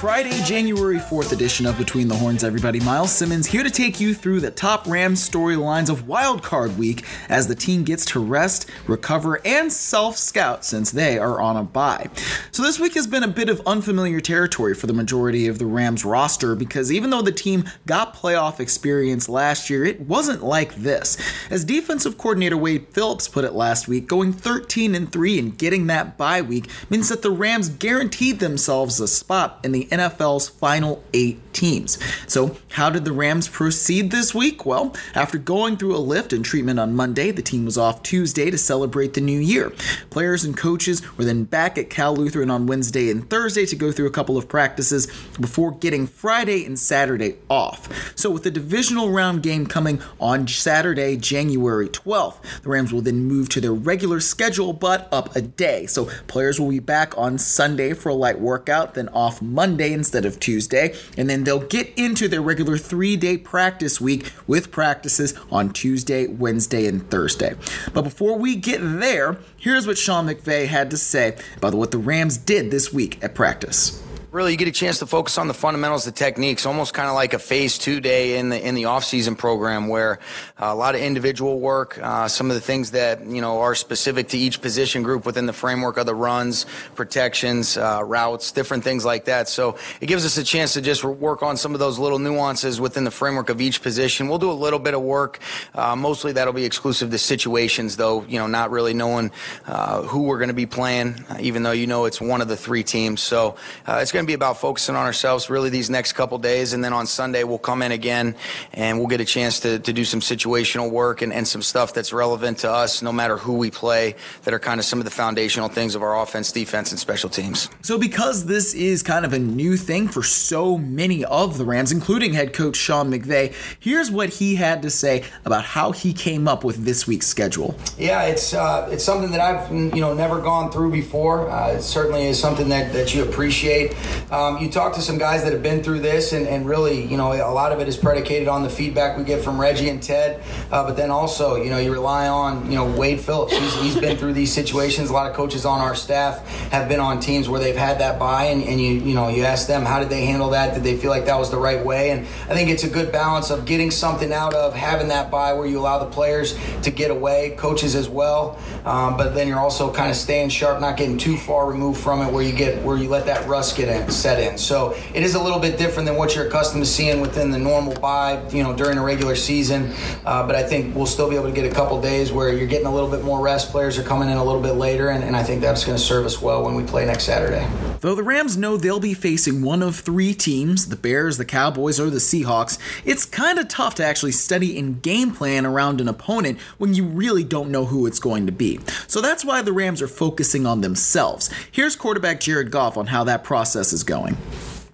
Friday, January 4th edition of Between the Horns, everybody. Myles Simmons here to take you through the top Rams storylines of Wild Card Week as the team gets to rest, recover, and self scout since they are on a bye. So, this week has been a bit of unfamiliar territory for the majority of the Rams roster because even though the team got playoff experience last year, it wasn't like this. As defensive coordinator Wade Phillips put it last week, going 13 and 3 and getting that bye week means that the Rams guaranteed themselves a spot in the NFL's final eight teams. So, how did the Rams proceed this week? Well, after going through a lift and treatment on Monday, the team was off Tuesday to celebrate the new year. Players and coaches were then back at Cal Lutheran on Wednesday and Thursday to go through a couple of practices before getting Friday and Saturday off. So, with the divisional round game coming on Saturday, January 12th, the Rams will then move to their regular schedule but up a day. So, players will be back on Sunday for a light workout, then off Monday instead of Tuesday, and then they'll get into their regular three day practice week with practices on Tuesday, Wednesday, and Thursday. But before we get there, here's what Sean McVay had to say about what the Rams did this week at practice really you get a chance to focus on the fundamentals, the techniques, almost kind of like a phase two day in the in the off season program where uh, a lot of individual work, uh, some of the things that you know are specific to each position group within the framework of the runs, protections, uh, routes, different things like that. So it gives us a chance to just work on some of those little nuances within the framework of each position. We'll do a little bit of work. Uh, mostly that'll be exclusive to situations, though. You know, not really knowing uh, who we're going to be playing, even though you know it's one of the three teams. So uh, it's going to to be about focusing on ourselves really these next couple days. And then on Sunday, we'll come in again and we'll get a chance to, to do some situational work and, and some stuff that's relevant to us, no matter who we play, that are kind of some of the foundational things of our offense, defense, and special teams. So, because this is kind of a new thing for so many of the Rams, including head coach Sean McVay, here's what he had to say about how he came up with this week's schedule. Yeah, it's uh, it's something that I've you know never gone through before. Uh, it certainly is something that, that you appreciate. Um, you talk to some guys that have been through this, and, and, really, you know, a lot of it is predicated on the feedback we get from Reggie and Ted. Uh, but then also, you know, you rely on, you know, Wade Phillips. He's, he's been through these situations. A lot of coaches on our staff have been on teams where they've had that bye, and, and you, you know, you ask them how did they handle that? Did they feel like that was the right way? And I think it's a good balance of getting something out of having that bye where you allow the players to get away, coaches as well. Um, but then you're also kind of staying sharp, not getting too far removed from it, where you get where you let that rust get in set in. So it is a little bit different than what you're accustomed to seeing within the normal bye, you know, during a regular season. Uh, but I think we'll still be able to get a couple days where you're getting a little bit more rest. Players are coming in a little bit later, and, and I think that's going to serve us well when we play next Saturday. Though the Rams know they'll be facing one of three teams the Bears, the Cowboys, or the Seahawks it's kind of tough to actually study and game plan around an opponent when you really don't know who it's going to be. So that's why the Rams are focusing on themselves. Here's quarterback Jared Goff on how that process is going.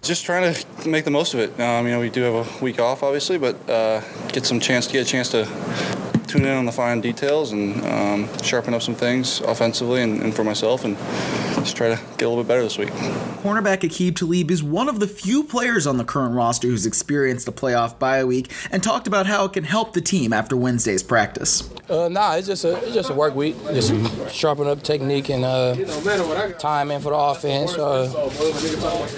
Just trying to make the most of it. Um, you know, we do have a week off, obviously, but uh, get some chance to get a chance to tune in on the fine details and um, sharpen up some things offensively and, and, for myself and just try to get a little bit better this week. Cornerback Aqib Talib is one of the few players on the current roster who's experienced a playoff bye week and talked about how it can help the team after Wednesday's practice. Uh, nah, it's just a it's just a work week. Just sharpen up technique and uh, time in for the offense. Uh,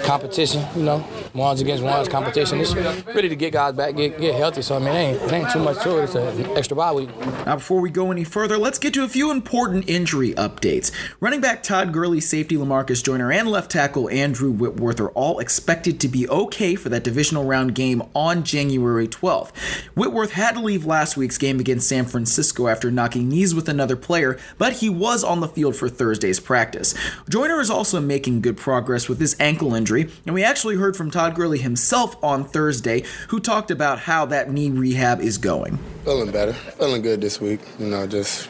competition, you know, ones against ones competition. It's ready to get guys back, get get healthy. So I mean, it ain't, it ain't too much to it. It's an extra bye week. Now, before we go any further, let's get to a few important injury updates. Running back Todd Gurley, safety Lamarcus Joyner, and left tackle Andrew Whitworth are all expected to be okay for that divisional round game on January 12th. Whitworth had to leave last week's game against San Francisco after knocking knees with another player, but he was on the field for Thursday's practice. Joyner is also making good progress with his ankle injury, and we actually heard from Todd Gurley himself on Thursday, who talked about how that knee rehab is going. Feeling better. Feeling good this week. You know, just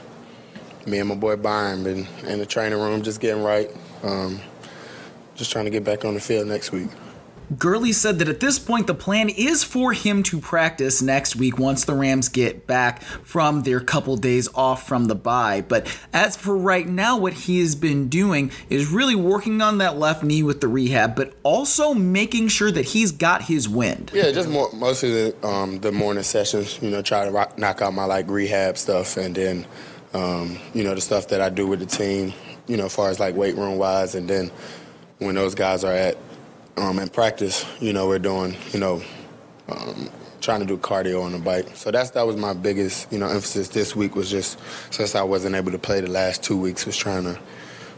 me and my boy Byron been in the training room, just getting right. Um, just trying to get back on the field next week. Gurley said that at this point, the plan is for him to practice next week once the Rams get back from their couple days off from the bye. But as for right now, what he has been doing is really working on that left knee with the rehab, but also making sure that he's got his wind. Yeah, just more, mostly the, um, the morning sessions, you know, try to rock, knock out my like rehab stuff and then, um, you know, the stuff that I do with the team, you know, as far as like weight room wise. And then when those guys are at um, in practice, you know, we're doing, you know, um, trying to do cardio on the bike. So that's that was my biggest, you know, emphasis this week was just since I wasn't able to play the last two weeks, was trying to,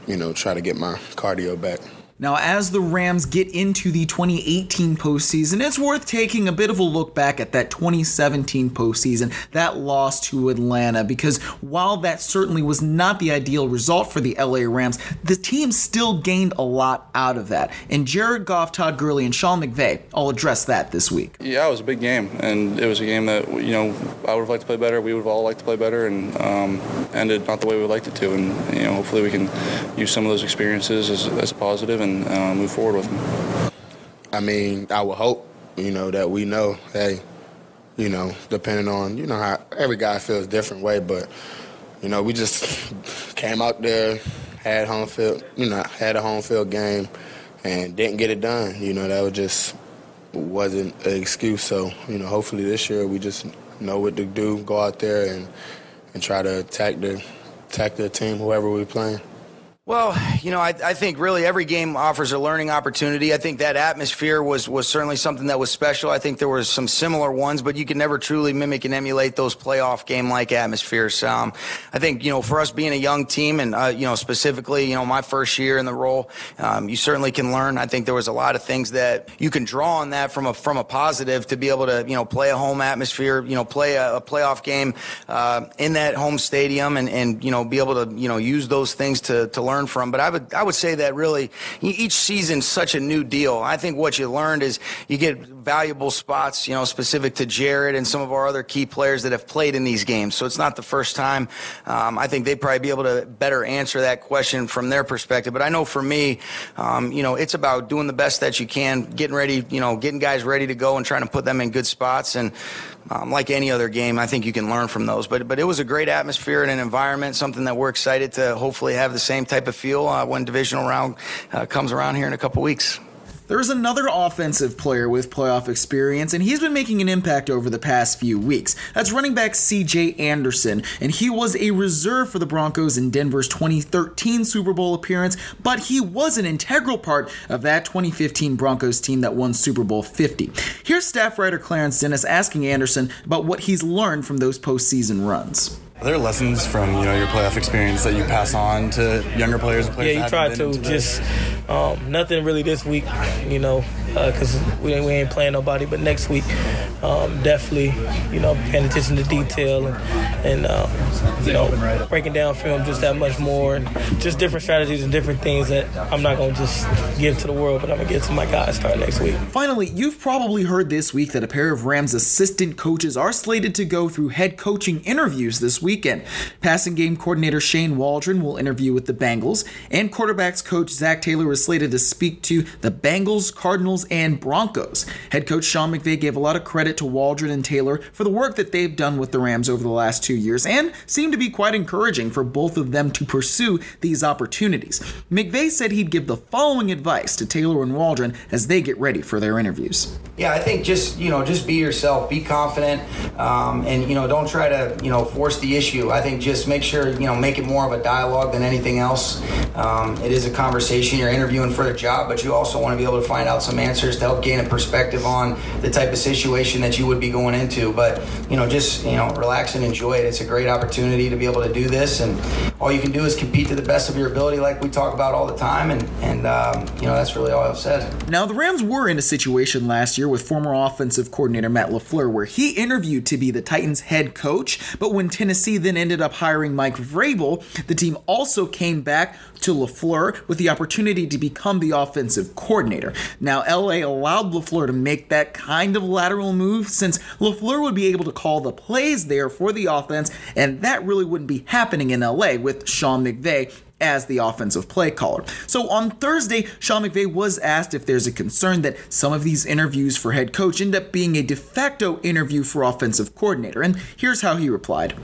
you know, try to get my cardio back. Now, as the Rams get into the 2018 postseason, it's worth taking a bit of a look back at that 2017 postseason, that loss to Atlanta, because while that certainly was not the ideal result for the LA Rams, the team still gained a lot out of that. And Jared Goff, Todd Gurley, and Sean McVay all addressed that this week. Yeah, it was a big game, and it was a game that you know I would have liked to play better. We would have all liked to play better, and um, ended not the way we liked it to. And you know, hopefully we can use some of those experiences as, as positive and uh, move forward with them. I mean, I would hope, you know, that we know, hey, you know, depending on, you know, how every guy feels different way, but, you know, we just came out there, had home field, you know, had a home field game and didn't get it done. You know, that was just wasn't an excuse. So, you know, hopefully this year we just know what to do, go out there and and try to attack the attack the team, whoever we're playing. Well, you know, I, I, think really every game offers a learning opportunity. I think that atmosphere was, was certainly something that was special. I think there were some similar ones, but you can never truly mimic and emulate those playoff game like atmospheres. Um, I think, you know, for us being a young team and, uh, you know, specifically, you know, my first year in the role, um, you certainly can learn. I think there was a lot of things that you can draw on that from a, from a positive to be able to, you know, play a home atmosphere, you know, play a, a playoff game uh, in that home stadium and, and, you know, be able to, you know, use those things to, to learn learn from. But I would I would say that really each season's such a new deal. I think what you learned is you get valuable spots, you know, specific to Jared and some of our other key players that have played in these games. So it's not the first time. Um, I think they'd probably be able to better answer that question from their perspective. But I know for me, um, you know, it's about doing the best that you can, getting ready, you know, getting guys ready to go and trying to put them in good spots. And um, like any other game, I think you can learn from those. But but it was a great atmosphere and an environment, something that we're excited to hopefully have the same type of feel uh, when divisional round uh, comes around here in a couple weeks. There's another offensive player with playoff experience, and he's been making an impact over the past few weeks. That's running back CJ Anderson, and he was a reserve for the Broncos in Denver's 2013 Super Bowl appearance, but he was an integral part of that 2015 Broncos team that won Super Bowl 50. Here's staff writer Clarence Dennis asking Anderson about what he's learned from those postseason runs. Are there lessons from you know your playoff experience that you pass on to younger players? players yeah, you try to just um, nothing really this week, you know, because uh, we, we ain't playing nobody. But next week, um, definitely, you know, paying attention to detail and, and uh, you know, breaking down film just that much more, and just different strategies and different things that I'm not gonna just give to the world, but I'm gonna give to my guys starting next week. Finally, you've probably heard this week that a pair of Rams assistant coaches are slated to go through head coaching interviews this weekend. Passing game coordinator Shane Waldron will interview with the Bengals, and quarterbacks coach Zac Taylor is slated to speak to the Bengals, Cardinals, and Broncos. Head coach Sean McVay gave a lot of credit to Waldron and Taylor for the work that they've done with the Rams over the last two years and seemed to be quite encouraging for both of them to pursue these opportunities. McVay said he'd give the following advice to Taylor and Waldron as they get ready for their interviews. Yeah, I think just you know just be yourself, be confident, um, and you know don't try to you know force the issue. I think just make sure you know make it more of a dialogue than anything else. Um, it is a conversation. You're interviewing for the job, but you also want to be able to find out some answers to help gain a perspective on the type of situation that you would be going into. But you know just you know relax and enjoy it. It's a great opportunity to be able to do this, and all you can do is compete to the best of your ability, like we talk about all the time. And and um, you know that's really all I've said. Now the Rams were in a situation last year with former offensive coordinator Matt LaFleur, where he interviewed to be the Titans head coach. But when Tennessee then ended up hiring Mike Vrabel, the team also came back to LaFleur with the opportunity to become the offensive coordinator. Now, LA allowed LaFleur to make that kind of lateral move since LaFleur would be able to call the plays there for the offense, and that really wouldn't be happening in LA with Sean McVay as the offensive play caller. So on Thursday, Sean McVay was asked if there's a concern that some of these interviews for head coach end up being a de facto interview for offensive coordinator, and here's how he replied.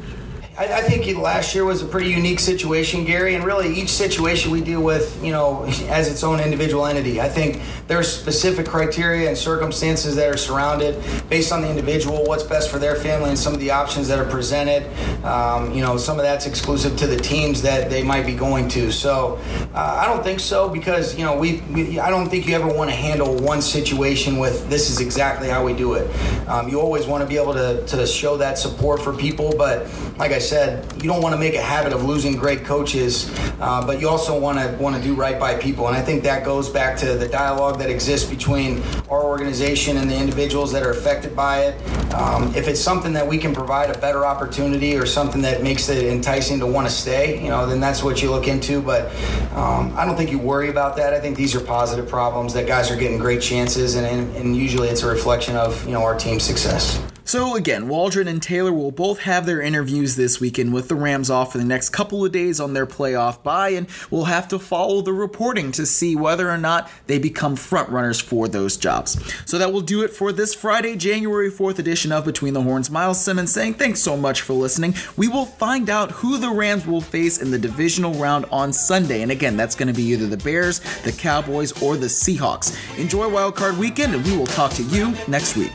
I, I, think last year was a pretty unique situation, Gary, and really each situation we deal with, you know, as its own individual entity. I think there's specific criteria and circumstances that are surrounded based on the individual, what's best for their family, and some of the options that are presented. Um, you know, some of that's exclusive to the teams that they might be going to. So uh, I don't think so because you know we, we I don't think you ever want to handle one situation with this is exactly how we do it. Um, you always want to be able to to show that support for people, but like I said, you don't want to make a habit of losing great coaches, uh, but you also want to want to do right by people. And I think that goes back to the dialogue that exists between our organization and the individuals that are affected by it. Um, if it's something that we can provide a better opportunity or something that makes it enticing to want to stay, you know, then that's what you look into. But um, I don't think you worry about that. I think these are positive problems that guys are getting great chances, and, and, and usually it's a reflection of you know our team's success. So again, Waldron and Taylor will both have their interviews this weekend with the Rams off for the next couple of days on their playoff bye, and we'll have to follow the reporting to see whether or not they become frontrunners for those jobs. So that will do it for this Friday, January 4th edition of Between the Horns. Myles Simmons saying thanks so much for listening. We will find out who the Rams will face in the divisional round on Sunday, and again, that's going to be either the Bears, the Cowboys, or the Seahawks. Enjoy Wildcard Weekend, and we will talk to you next week.